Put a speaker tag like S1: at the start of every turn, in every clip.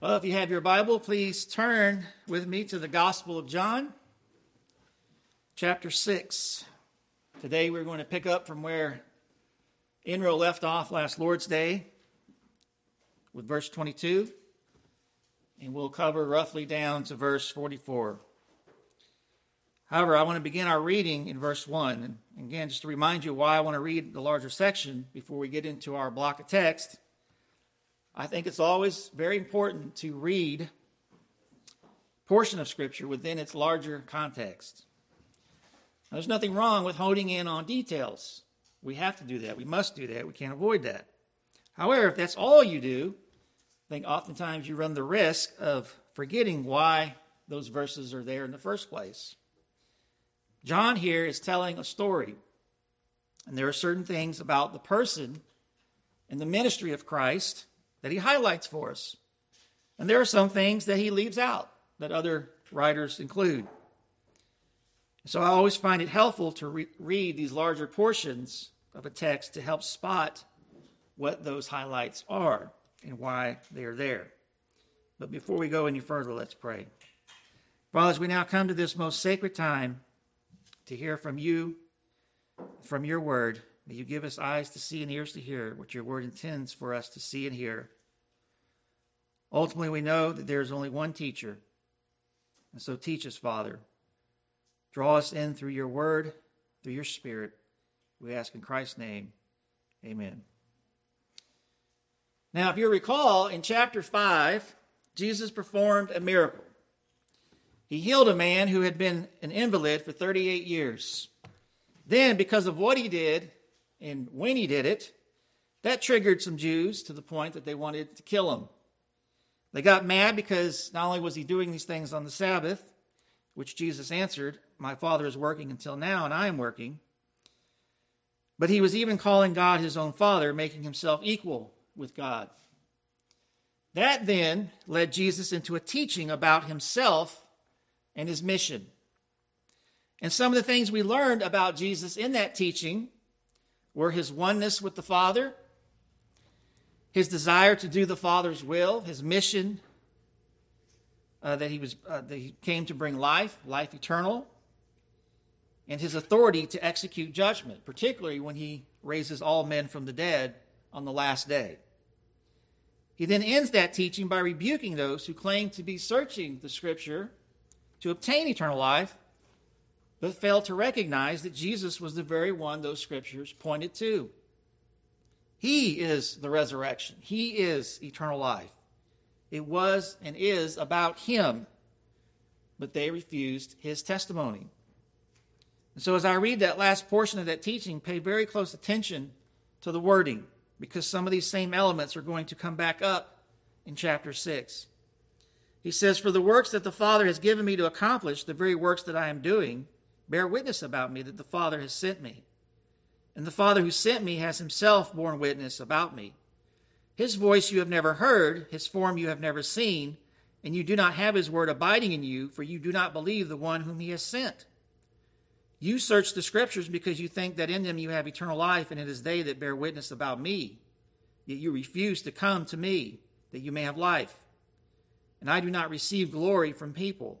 S1: Well, if you have your Bible, please turn with me to the Gospel of John, chapter 6. Today we're going to pick up from where Enro left off last Lord's Day with verse 22, and we'll cover roughly down to verse 44. However, I want to begin our reading in verse 1. And again, just to remind you why I want to read the larger section before we get into our block of text. I think it's always very important to read portion of Scripture within its larger context. Now, there's nothing wrong with honing in on details. We have to do that. We must do that. We can't avoid that. However, if that's all you do, I think oftentimes you run the risk of forgetting why those verses are there in the first place. John here is telling a story, and there are certain things about the person and the ministry of Christ that he highlights for us. And there are some things that he leaves out that other writers include. So I always find it helpful to re- read these larger portions of a text to help spot what those highlights are and why they are there. But before we go any further, let's pray. Father, as we now come to this most sacred time to hear from you, from your word, May you give us eyes to see and ears to hear what your word intends for us to see and hear. Ultimately, we know that there is only one teacher. And so teach us, Father. Draw us in through your word, through your spirit. We ask in Christ's name. Amen. Now, if you recall, in chapter 5, Jesus performed a miracle. He healed a man who had been an invalid for 38 years. Then, because of what he did, and when he did it, that triggered some Jews to the point that they wanted to kill him. They got mad because not only was he doing these things on the Sabbath, which Jesus answered, My Father is working until now, and I am working, but he was even calling God his own Father, making himself equal with God. That then led Jesus into a teaching about himself and his mission. And some of the things we learned about Jesus in that teaching were his oneness with the Father, his desire to do the Father's will, his mission uh, that he was uh, that he came to bring life, life eternal, and his authority to execute judgment, particularly when he raises all men from the dead on the last day. He then ends that teaching by rebuking those who claim to be searching the scripture to obtain eternal life but failed to recognize that Jesus was the very one those scriptures pointed to. He is the resurrection, He is eternal life. It was and is about Him, but they refused His testimony. And so, as I read that last portion of that teaching, pay very close attention to the wording, because some of these same elements are going to come back up in chapter 6. He says, For the works that the Father has given me to accomplish, the very works that I am doing, bear witness about me that the Father has sent me. And the Father who sent me has himself borne witness about me. His voice you have never heard, his form you have never seen, and you do not have his word abiding in you, for you do not believe the one whom he has sent. You search the scriptures because you think that in them you have eternal life, and it is they that bear witness about me. Yet you refuse to come to me, that you may have life. And I do not receive glory from people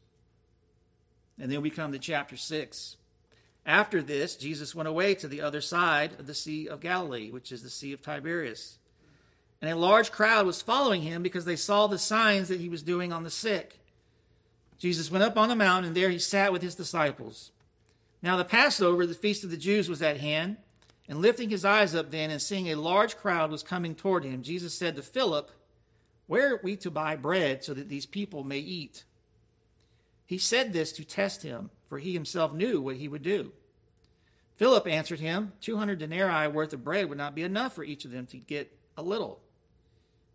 S1: And then we come to chapter 6. After this, Jesus went away to the other side of the Sea of Galilee, which is the Sea of Tiberias. And a large crowd was following him because they saw the signs that he was doing on the sick. Jesus went up on the mountain, and there he sat with his disciples. Now the Passover, the feast of the Jews, was at hand. And lifting his eyes up then, and seeing a large crowd was coming toward him, Jesus said to Philip, Where are we to buy bread so that these people may eat? He said this to test him, for he himself knew what he would do. Philip answered him, 200 denarii worth of bread would not be enough for each of them to get a little.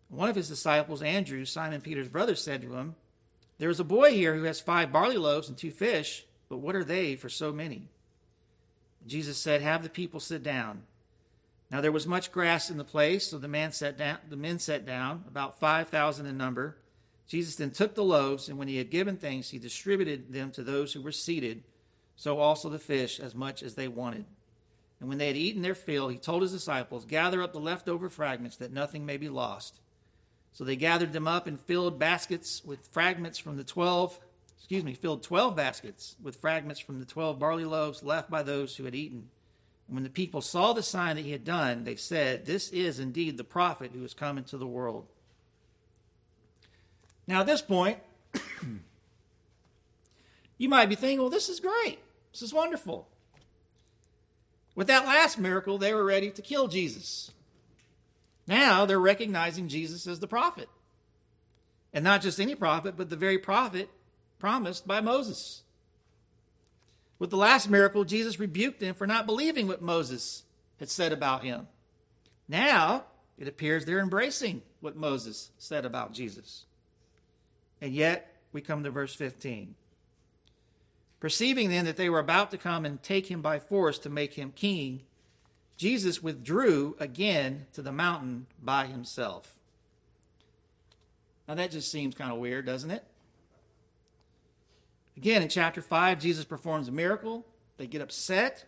S1: One of his disciples, Andrew, Simon Peter's brother, said to him, There is a boy here who has five barley loaves and two fish, but what are they for so many? Jesus said, Have the people sit down. Now there was much grass in the place, so the man sat down the men sat down, about five thousand in number. Jesus then took the loaves, and when he had given thanks, he distributed them to those who were seated, so also the fish, as much as they wanted. And when they had eaten their fill, he told his disciples, Gather up the leftover fragments, that nothing may be lost. So they gathered them up and filled baskets with fragments from the twelve, excuse me, filled twelve baskets with fragments from the twelve barley loaves left by those who had eaten. And when the people saw the sign that he had done, they said, This is indeed the prophet who has come into the world. Now, at this point, you might be thinking, well, this is great. This is wonderful. With that last miracle, they were ready to kill Jesus. Now they're recognizing Jesus as the prophet. And not just any prophet, but the very prophet promised by Moses. With the last miracle, Jesus rebuked them for not believing what Moses had said about him. Now, it appears they're embracing what Moses said about Jesus. And yet, we come to verse 15. Perceiving then that they were about to come and take him by force to make him king, Jesus withdrew again to the mountain by himself. Now that just seems kind of weird, doesn't it? Again, in chapter 5, Jesus performs a miracle. They get upset.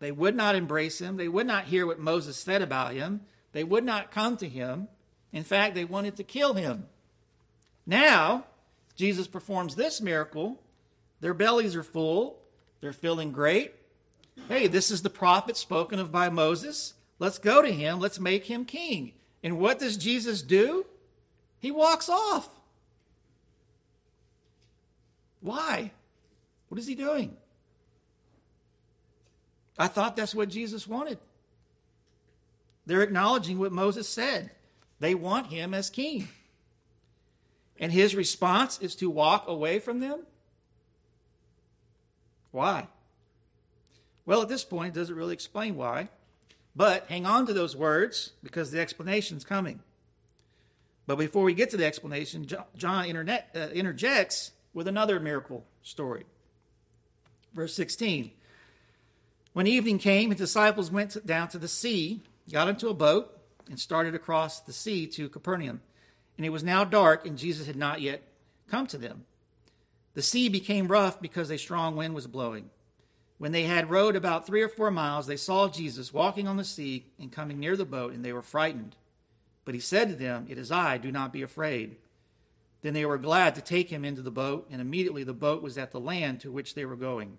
S1: They would not embrace him. They would not hear what Moses said about him. They would not come to him. In fact, they wanted to kill him. Now, Jesus performs this miracle. Their bellies are full. They're feeling great. Hey, this is the prophet spoken of by Moses. Let's go to him. Let's make him king. And what does Jesus do? He walks off. Why? What is he doing? I thought that's what Jesus wanted. They're acknowledging what Moses said. They want him as king. And his response is to walk away from them? Why? Well, at this point, it doesn't really explain why. But hang on to those words because the explanation is coming. But before we get to the explanation, John internet, uh, interjects with another miracle story. Verse 16 When evening came, his disciples went down to the sea, got into a boat, and started across the sea to Capernaum. And it was now dark, and Jesus had not yet come to them. The sea became rough because a strong wind was blowing. When they had rowed about three or four miles, they saw Jesus walking on the sea and coming near the boat, and they were frightened. But he said to them, It is I, do not be afraid. Then they were glad to take him into the boat, and immediately the boat was at the land to which they were going.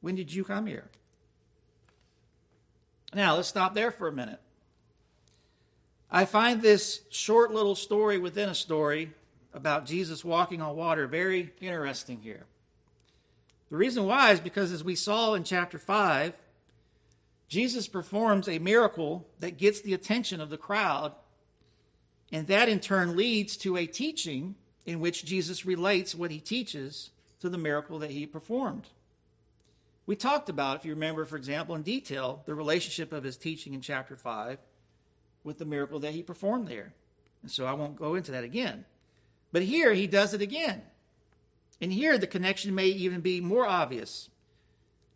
S1: when did you come here? Now, let's stop there for a minute. I find this short little story within a story about Jesus walking on water very interesting here. The reason why is because, as we saw in chapter 5, Jesus performs a miracle that gets the attention of the crowd, and that in turn leads to a teaching in which Jesus relates what he teaches to the miracle that he performed. We talked about, if you remember, for example, in detail, the relationship of his teaching in chapter 5 with the miracle that he performed there. And so I won't go into that again. But here he does it again. And here the connection may even be more obvious.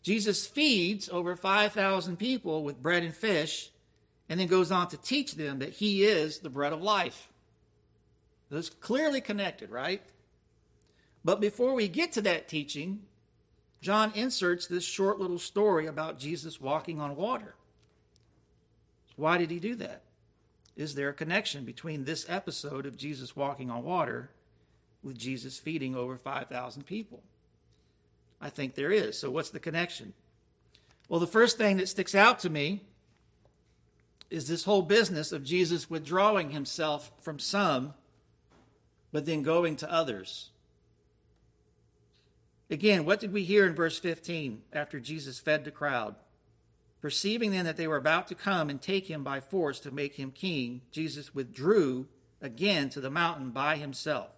S1: Jesus feeds over 5,000 people with bread and fish, and then goes on to teach them that he is the bread of life. It's clearly connected, right? But before we get to that teaching, John inserts this short little story about Jesus walking on water. Why did he do that? Is there a connection between this episode of Jesus walking on water with Jesus feeding over 5,000 people? I think there is. So, what's the connection? Well, the first thing that sticks out to me is this whole business of Jesus withdrawing himself from some but then going to others. Again, what did we hear in verse 15 after Jesus fed the crowd? Perceiving then that they were about to come and take him by force to make him king, Jesus withdrew again to the mountain by himself.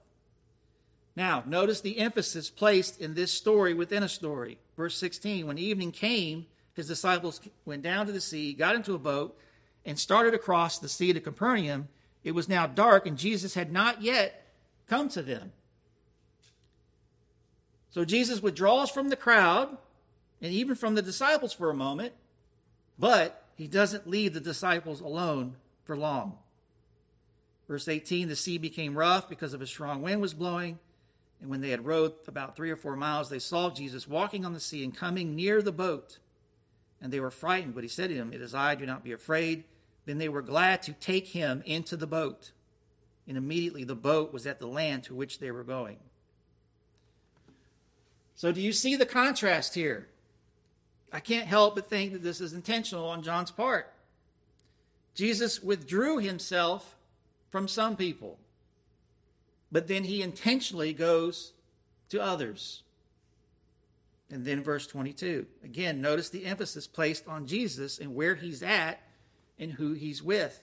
S1: Now, notice the emphasis placed in this story within a story. Verse 16 When evening came, his disciples went down to the sea, got into a boat, and started across the sea to Capernaum. It was now dark, and Jesus had not yet come to them. So Jesus withdraws from the crowd and even from the disciples for a moment, but he doesn't leave the disciples alone for long. Verse 18 The sea became rough because of a strong wind was blowing. And when they had rowed about three or four miles, they saw Jesus walking on the sea and coming near the boat. And they were frightened, but he said to them, It is I, do not be afraid. Then they were glad to take him into the boat. And immediately the boat was at the land to which they were going. So, do you see the contrast here? I can't help but think that this is intentional on John's part. Jesus withdrew himself from some people but then he intentionally goes to others. And then verse 22. Again, notice the emphasis placed on Jesus and where he's at and who he's with.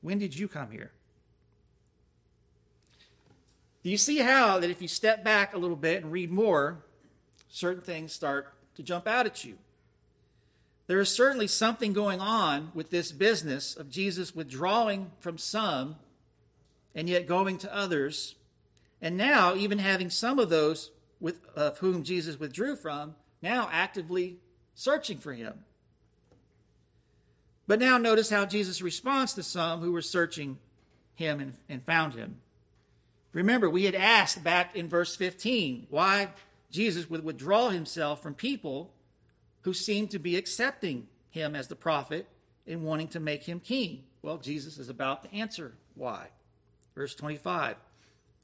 S1: when did you come here? Do you see how that if you step back a little bit and read more, certain things start to jump out at you? There is certainly something going on with this business of Jesus withdrawing from some and yet going to others. And now, even having some of those with, of whom Jesus withdrew from, now actively searching for him. But now notice how Jesus responds to some who were searching him and, and found him. Remember, we had asked back in verse 15 why Jesus would withdraw himself from people who seemed to be accepting him as the prophet and wanting to make him king. Well, Jesus is about to answer why. Verse 25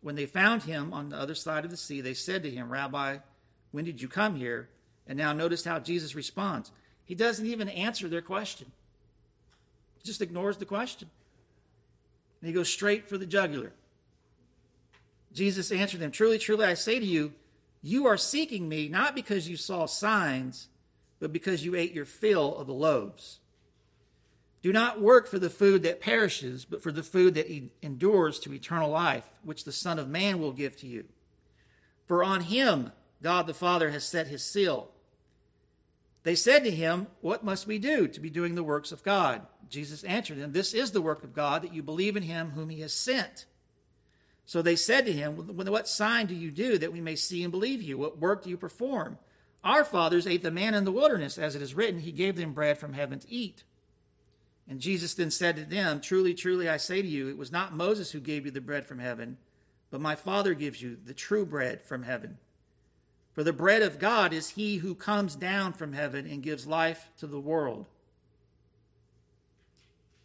S1: When they found him on the other side of the sea, they said to him, Rabbi, when did you come here? And now notice how Jesus responds. He doesn't even answer their question, just ignores the question. And he goes straight for the jugular. Jesus answered them, Truly, truly, I say to you, you are seeking me not because you saw signs but because you ate your fill of the loaves. Do not work for the food that perishes, but for the food that endures to eternal life, which the Son of Man will give to you. For on him God the Father has set his seal. They said to him, What must we do to be doing the works of God? Jesus answered them, This is the work of God, that you believe in him whom he has sent. So they said to him, What sign do you do that we may see and believe you? What work do you perform? Our fathers ate the manna in the wilderness, as it is written, He gave them bread from heaven to eat. And Jesus then said to them, Truly, truly, I say to you, it was not Moses who gave you the bread from heaven, but my Father gives you the true bread from heaven. For the bread of God is he who comes down from heaven and gives life to the world.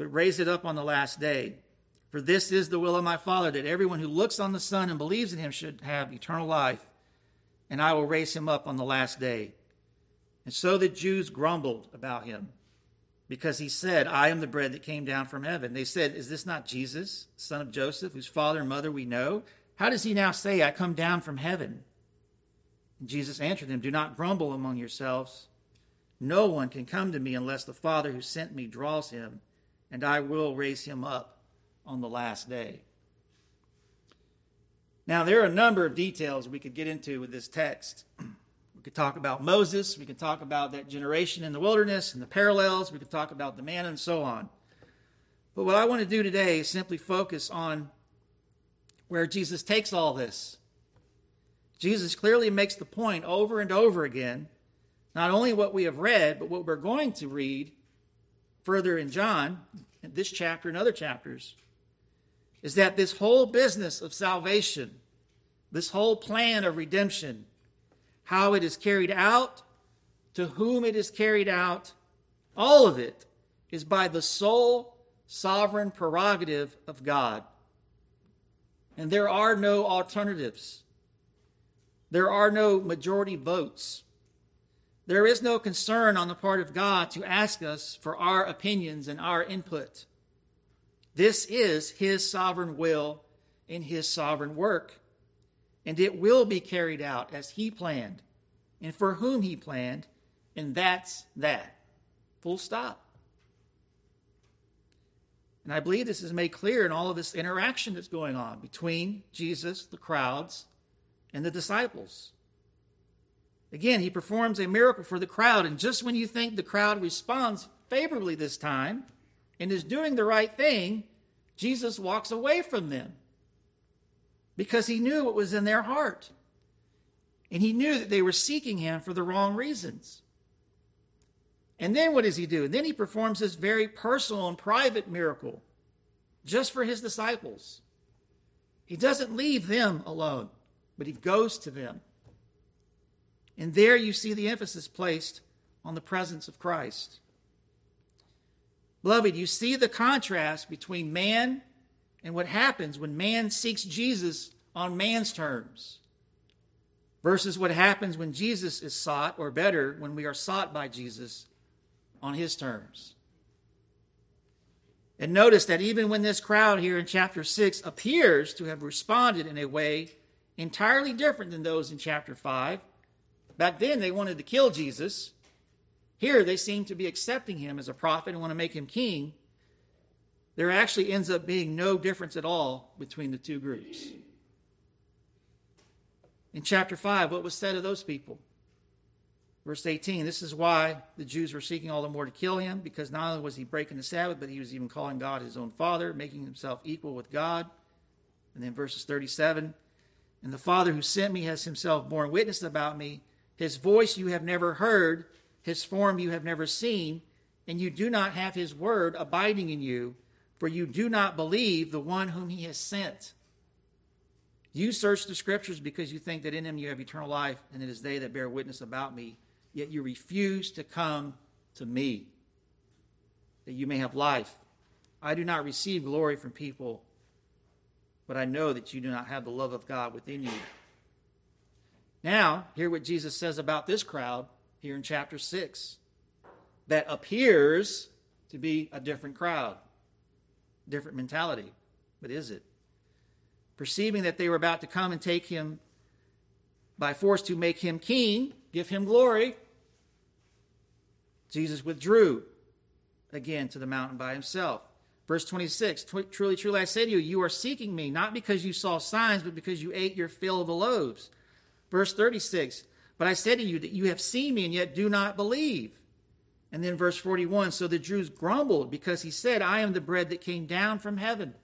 S1: but raise it up on the last day. For this is the will of my Father, that everyone who looks on the Son and believes in him should have eternal life and I will raise him up on the last day. And so the Jews grumbled about him because he said, I am the bread that came down from heaven. They said, Is this not Jesus, son of Joseph, whose father and mother we know? How does he now say, I come down from heaven? And Jesus answered them, Do not grumble among yourselves. No one can come to me unless the Father who sent me draws him, and I will raise him up on the last day. Now, there are a number of details we could get into with this text. We could talk about Moses, we could talk about that generation in the wilderness and the parallels, we could talk about the manna and so on. But what I want to do today is simply focus on where Jesus takes all this. Jesus clearly makes the point over and over again, not only what we have read, but what we're going to read further in John, in this chapter and other chapters, is that this whole business of salvation, this whole plan of redemption, how it is carried out, to whom it is carried out, all of it is by the sole sovereign prerogative of God. And there are no alternatives. There are no majority votes. There is no concern on the part of God to ask us for our opinions and our input. This is His sovereign will in His sovereign work and it will be carried out as he planned and for whom he planned, and that's that. Full stop. And I believe this is made clear in all of this interaction that's going on between Jesus, the crowds, and the disciples. Again, he performs a miracle for the crowd, and just when you think the crowd responds favorably this time and is doing the right thing, Jesus walks away from them because he knew what was in their heart. And he knew that they were seeking him for the wrong reasons. And then what does he do? And then he performs this very personal and private miracle just for his disciples. He doesn't leave them alone, but he goes to them. And there you see the emphasis placed on the presence of Christ. Beloved, you see the contrast between man and what happens when man seeks Jesus on man's terms versus what happens when Jesus is sought, or better, when we are sought by Jesus on his terms. And notice that even when this crowd here in chapter 6 appears to have responded in a way entirely different than those in chapter 5, back then they wanted to kill Jesus. Here they seem to be accepting him as a prophet and want to make him king there actually ends up being no difference at all between the two groups. In chapter 5, what was said of those people? Verse 18 This is why the Jews were seeking all the more to kill him, because not only was he breaking the Sabbath, but he was even calling God his own Father, making himself equal with God. And then verses 37 And the Father who sent me has himself borne witness about me. His voice you have never heard, his form you have never seen, and you do not have his word abiding in you for you do not believe the one whom he has sent. You search the scriptures because you think that in them you have eternal life, and it is they that bear witness about me. Yet you refuse to come to me, that you may have life. I do not receive glory from people, but I know that you do not have the love of God within you. Now, hear what Jesus says about this crowd here in chapter 6 that appears to be a different crowd different mentality. But is it? Perceiving that they were about to come and take him by force to make him king, give him glory, Jesus withdrew again to the mountain by himself. Verse 26 Truly, truly, I say to you, you are seeking me, not because you saw signs, but because you ate your fill of the loaves. Verse 36 But I said to you that you have seen me and yet do not believe. And then verse 41 So the Jews grumbled because he said, I am the bread that came down from heaven.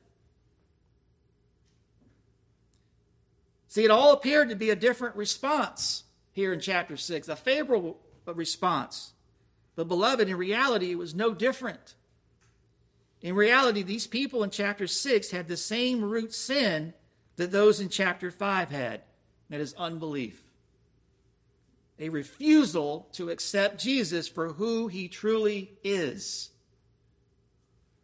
S1: See, it all appeared to be a different response here in chapter 6, a favorable response. But, beloved, in reality, it was no different. In reality, these people in chapter 6 had the same root sin that those in chapter 5 had that is, unbelief a refusal to accept Jesus for who he truly is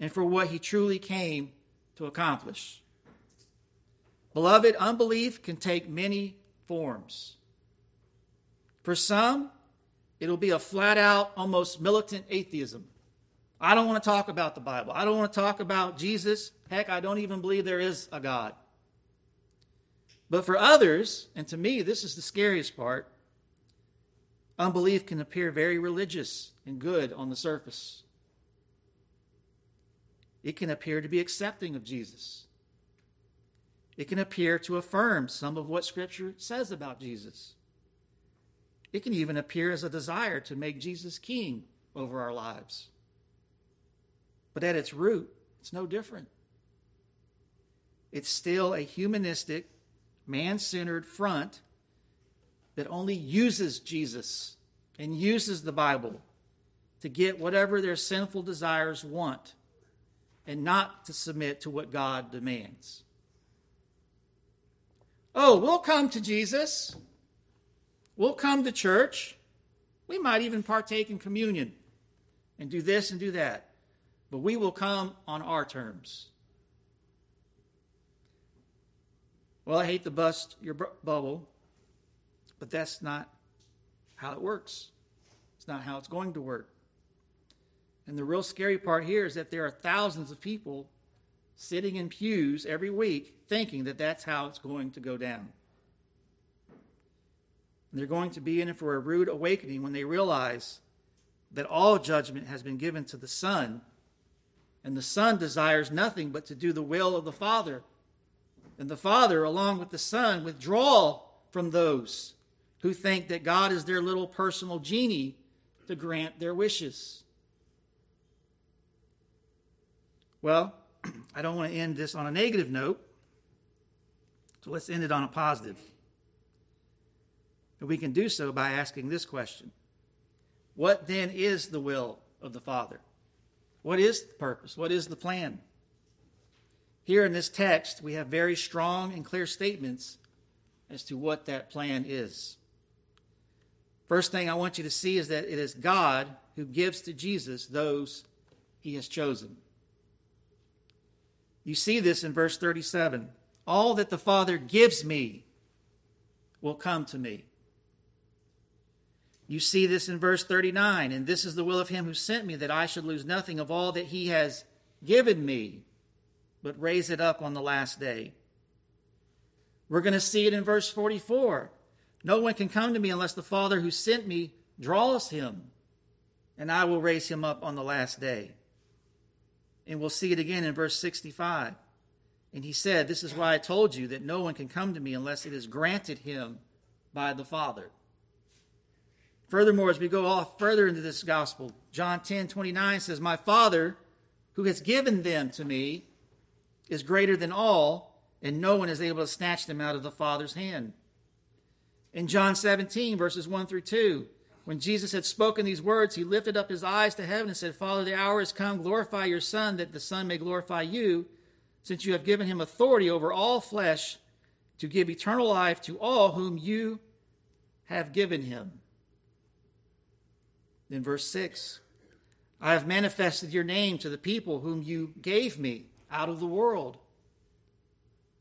S1: and for what he truly came to accomplish. Beloved, unbelief can take many forms. For some, it'll be a flat out, almost militant atheism. I don't want to talk about the Bible. I don't want to talk about Jesus. Heck, I don't even believe there is a God. But for others, and to me, this is the scariest part, Unbelief can appear very religious and good on the surface. It can appear to be accepting of Jesus. It can appear to affirm some of what Scripture says about Jesus. It can even appear as a desire to make Jesus king over our lives. But at its root, it's no different. It's still a humanistic, man centered front that only uses Jesus and uses the Bible to get whatever their sinful desires want and not to submit to what God demands. Oh, we'll come to Jesus. We'll come to church. We might even partake in communion and do this and do that. But we will come on our terms. Well, I hate to bust your bu- bubble, but that's not how it works. It's not how it's going to work. And the real scary part here is that there are thousands of people sitting in pews every week thinking that that's how it's going to go down. And they're going to be in for a rude awakening when they realize that all judgment has been given to the Son, and the Son desires nothing but to do the will of the Father. And the Father, along with the Son, withdraw from those who think that God is their little personal genie to grant their wishes. Well, I don't want to end this on a negative note, so let's end it on a positive. And we can do so by asking this question What then is the will of the Father? What is the purpose? What is the plan? Here in this text, we have very strong and clear statements as to what that plan is. First thing I want you to see is that it is God who gives to Jesus those he has chosen. You see this in verse 37. All that the Father gives me will come to me. You see this in verse 39. And this is the will of him who sent me, that I should lose nothing of all that he has given me, but raise it up on the last day. We're going to see it in verse 44. No one can come to me unless the Father who sent me draws him, and I will raise him up on the last day. And we'll see it again in verse 65. And he said, This is why I told you that no one can come to me unless it is granted him by the Father. Furthermore, as we go off further into this gospel, John 10 29 says, My Father, who has given them to me, is greater than all, and no one is able to snatch them out of the Father's hand. In John 17, verses 1 through 2, when Jesus had spoken these words, he lifted up his eyes to heaven and said, Father, the hour has come. Glorify your Son, that the Son may glorify you, since you have given him authority over all flesh to give eternal life to all whom you have given him. Then, verse 6 I have manifested your name to the people whom you gave me out of the world.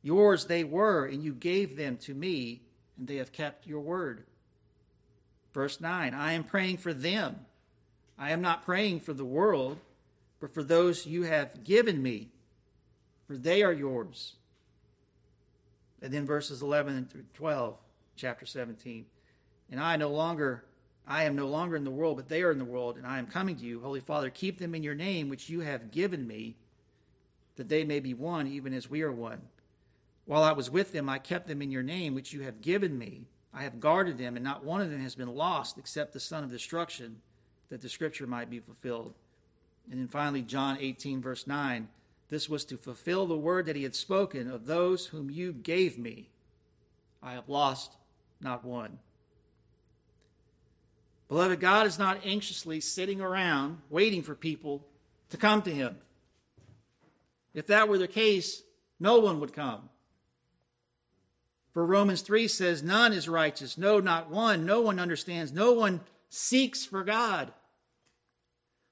S1: Yours they were, and you gave them to me, and they have kept your word. Verse 9 I am praying for them. I am not praying for the world, but for those you have given me, for they are yours. And then verses 11 through 12, chapter 17. And I no longer I am no longer in the world, but they are in the world, and I am coming to you. Holy Father, keep them in your name, which you have given me, that they may be one, even as we are one. While I was with them, I kept them in your name, which you have given me I have guarded them, and not one of them has been lost except the son of destruction, that the scripture might be fulfilled. And then finally, John 18, verse 9 this was to fulfill the word that he had spoken of those whom you gave me. I have lost not one. Beloved, God is not anxiously sitting around waiting for people to come to him. If that were the case, no one would come. For Romans 3 says, None is righteous, no, not one. No one understands, no one seeks for God.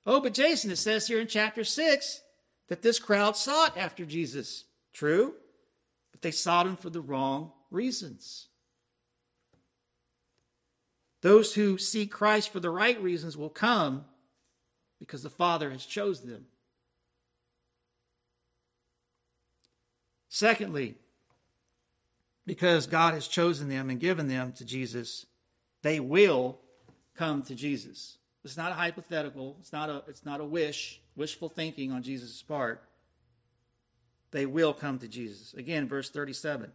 S1: Oh, but Jason, it says here in chapter 6 that this crowd sought after Jesus. True, but they sought him for the wrong reasons. Those who seek Christ for the right reasons will come because the Father has chosen them. Secondly, because God has chosen them and given them to Jesus, they will come to Jesus. It's not a hypothetical. It's not a, it's not a wish, wishful thinking on Jesus' part. they will come to Jesus. Again, verse 37.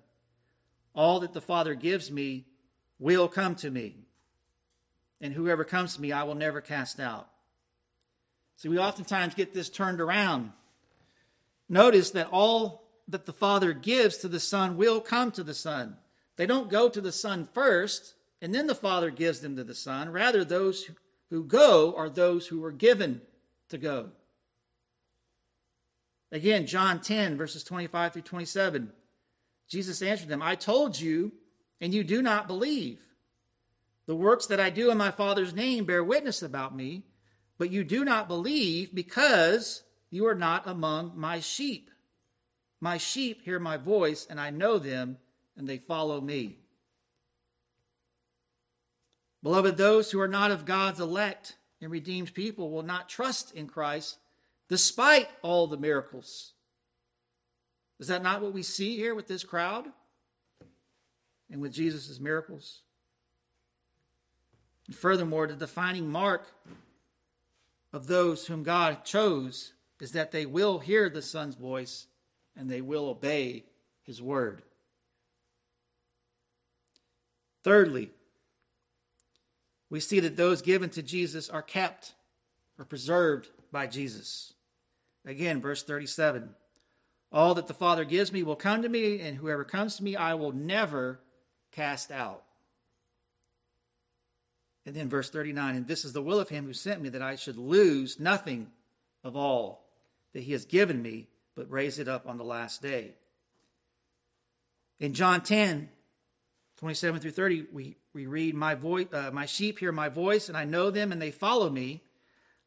S1: All that the Father gives me will come to me, and whoever comes to me I will never cast out. See, we oftentimes get this turned around. Notice that all that the Father gives to the Son will come to the Son. They don't go to the Son first, and then the Father gives them to the Son. Rather, those who go are those who were given to go. Again, John 10, verses 25 through 27. Jesus answered them, I told you, and you do not believe. The works that I do in my Father's name bear witness about me, but you do not believe because you are not among my sheep. My sheep hear my voice, and I know them, and they follow me. Beloved, those who are not of God's elect and redeemed people will not trust in Christ despite all the miracles. Is that not what we see here with this crowd and with Jesus' miracles? And furthermore, the defining mark of those whom God chose is that they will hear the Son's voice and they will obey his word. Thirdly, we see that those given to Jesus are kept or preserved by Jesus. Again, verse 37 All that the Father gives me will come to me, and whoever comes to me I will never cast out. And then verse 39 And this is the will of him who sent me, that I should lose nothing of all that he has given me, but raise it up on the last day. In John 10, 27 through 30, we, we read, my, voice, uh, my sheep hear my voice, and I know them, and they follow me.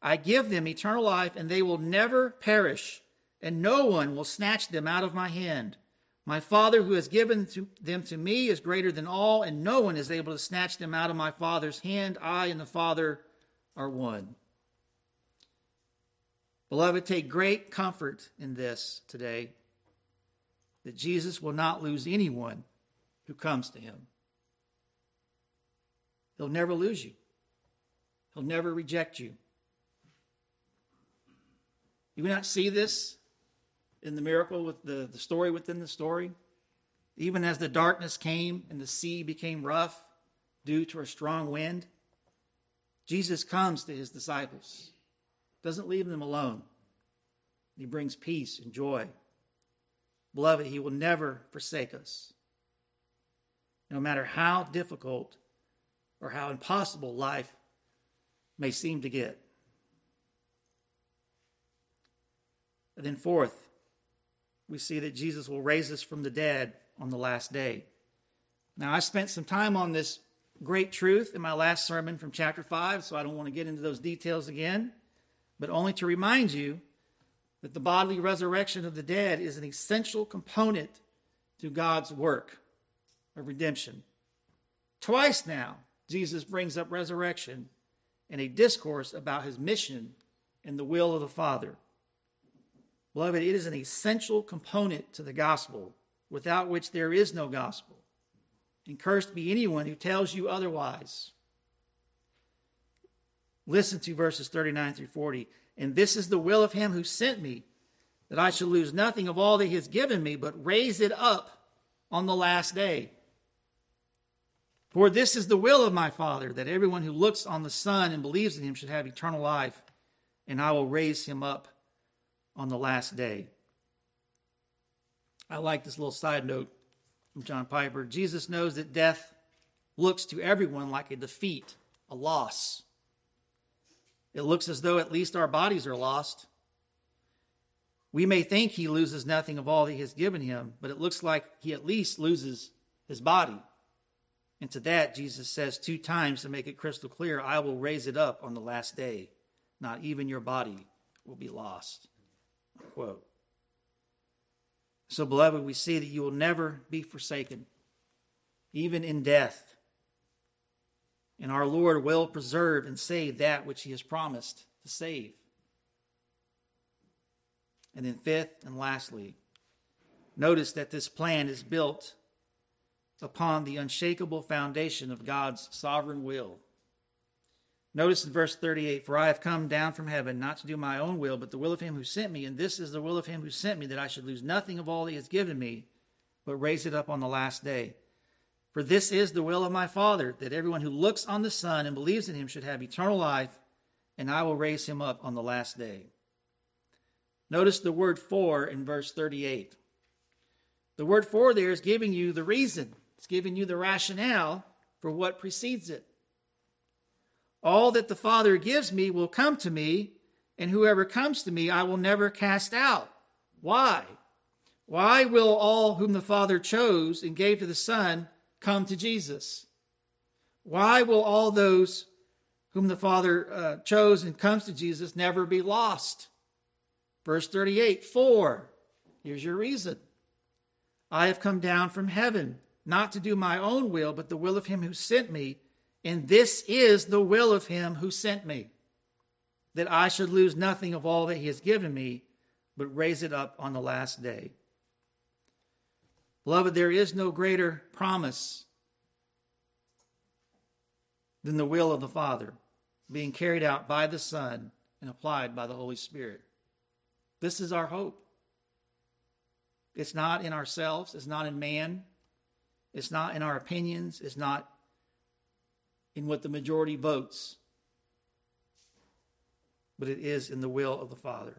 S1: I give them eternal life, and they will never perish, and no one will snatch them out of my hand. My Father, who has given to them to me, is greater than all, and no one is able to snatch them out of my Father's hand. I and the Father are one. Beloved, take great comfort in this today that Jesus will not lose anyone who comes to him. He'll never lose you, he'll never reject you. You not see this in the miracle with the, the story within the story? Even as the darkness came and the sea became rough due to a strong wind, Jesus comes to his disciples doesn't leave them alone. He brings peace and joy. Beloved, He will never forsake us. No matter how difficult or how impossible life may seem to get. And then, fourth, we see that Jesus will raise us from the dead on the last day. Now, I spent some time on this great truth in my last sermon from chapter 5, so I don't want to get into those details again but only to remind you that the bodily resurrection of the dead is an essential component to God's work of redemption. Twice now, Jesus brings up resurrection in a discourse about his mission and the will of the Father. Beloved, it is an essential component to the gospel, without which there is no gospel. And cursed be anyone who tells you otherwise. Listen to verses 39 through 40. And this is the will of him who sent me, that I should lose nothing of all that he has given me, but raise it up on the last day. For this is the will of my Father, that everyone who looks on the Son and believes in him should have eternal life, and I will raise him up on the last day. I like this little side note from John Piper. Jesus knows that death looks to everyone like a defeat, a loss. It looks as though at least our bodies are lost. We may think he loses nothing of all that he has given him, but it looks like he at least loses his body. And to that, Jesus says two times to make it crystal clear I will raise it up on the last day. Not even your body will be lost. Quote. So, beloved, we see that you will never be forsaken, even in death. And our Lord will preserve and save that which he has promised to save. And then, fifth and lastly, notice that this plan is built upon the unshakable foundation of God's sovereign will. Notice in verse 38 For I have come down from heaven not to do my own will, but the will of him who sent me. And this is the will of him who sent me, that I should lose nothing of all he has given me, but raise it up on the last day. For this is the will of my Father, that everyone who looks on the Son and believes in him should have eternal life, and I will raise him up on the last day. Notice the word for in verse 38. The word for there is giving you the reason, it's giving you the rationale for what precedes it. All that the Father gives me will come to me, and whoever comes to me I will never cast out. Why? Why will all whom the Father chose and gave to the Son come to Jesus? Why will all those whom the Father uh, chose and comes to Jesus never be lost? Verse 38 For, here's your reason I have come down from heaven, not to do my own will, but the will of him who sent me. And this is the will of him who sent me, that I should lose nothing of all that he has given me, but raise it up on the last day. Beloved, there is no greater promise than the will of the Father being carried out by the Son and applied by the Holy Spirit. This is our hope. It's not in ourselves, it's not in man, it's not in our opinions, it's not in what the majority votes, but it is in the will of the Father.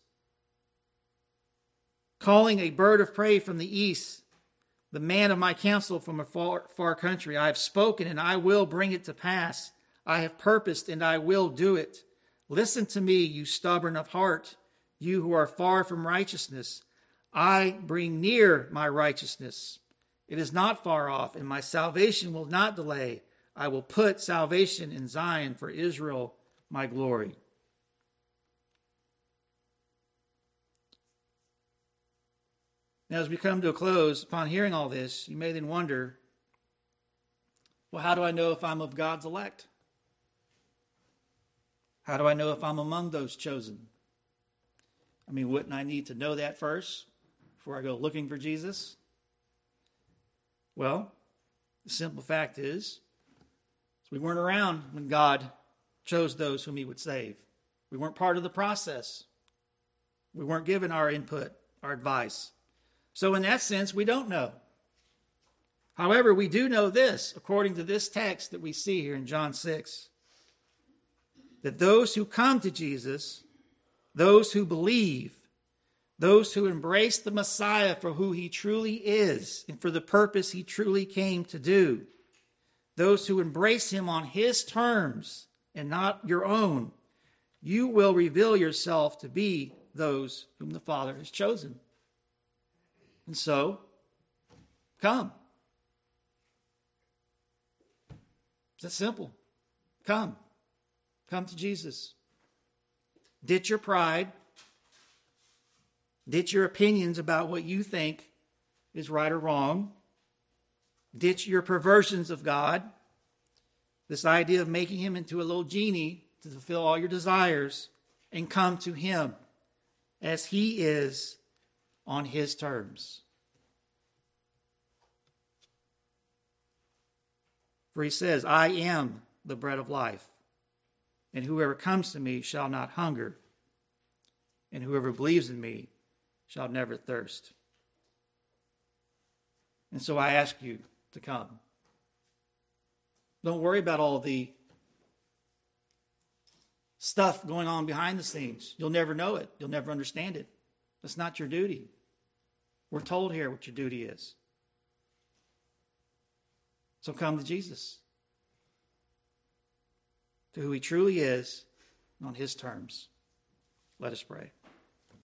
S1: Calling a bird of prey from the east, the man of my counsel from a far, far country, I have spoken, and I will bring it to pass. I have purposed, and I will do it. Listen to me, you stubborn of heart, you who are far from righteousness. I bring near my righteousness. It is not far off, and my salvation will not delay. I will put salvation in Zion for Israel, my glory. Now, as we come to a close, upon hearing all this, you may then wonder well, how do I know if I'm of God's elect? How do I know if I'm among those chosen? I mean, wouldn't I need to know that first before I go looking for Jesus? Well, the simple fact is, we weren't around when God chose those whom He would save. We weren't part of the process. We weren't given our input, our advice. So, in that sense, we don't know. However, we do know this, according to this text that we see here in John 6 that those who come to Jesus, those who believe, those who embrace the Messiah for who he truly is and for the purpose he truly came to do, those who embrace him on his terms and not your own, you will reveal yourself to be those whom the Father has chosen. And so, come. It's that simple. Come. Come to Jesus. Ditch your pride. Ditch your opinions about what you think is right or wrong. Ditch your perversions of God. This idea of making him into a little genie to fulfill all your desires and come to him as he is on his terms. For he says, I am the bread of life and whoever comes to me shall not hunger, and whoever believes in me shall never thirst. And so I ask you to come. Don't worry about all the stuff going on behind the scenes. You'll never know it, you'll never understand it. That's not your duty. We're told here what your duty is. So come to Jesus to who he truly is on his terms. Let us pray.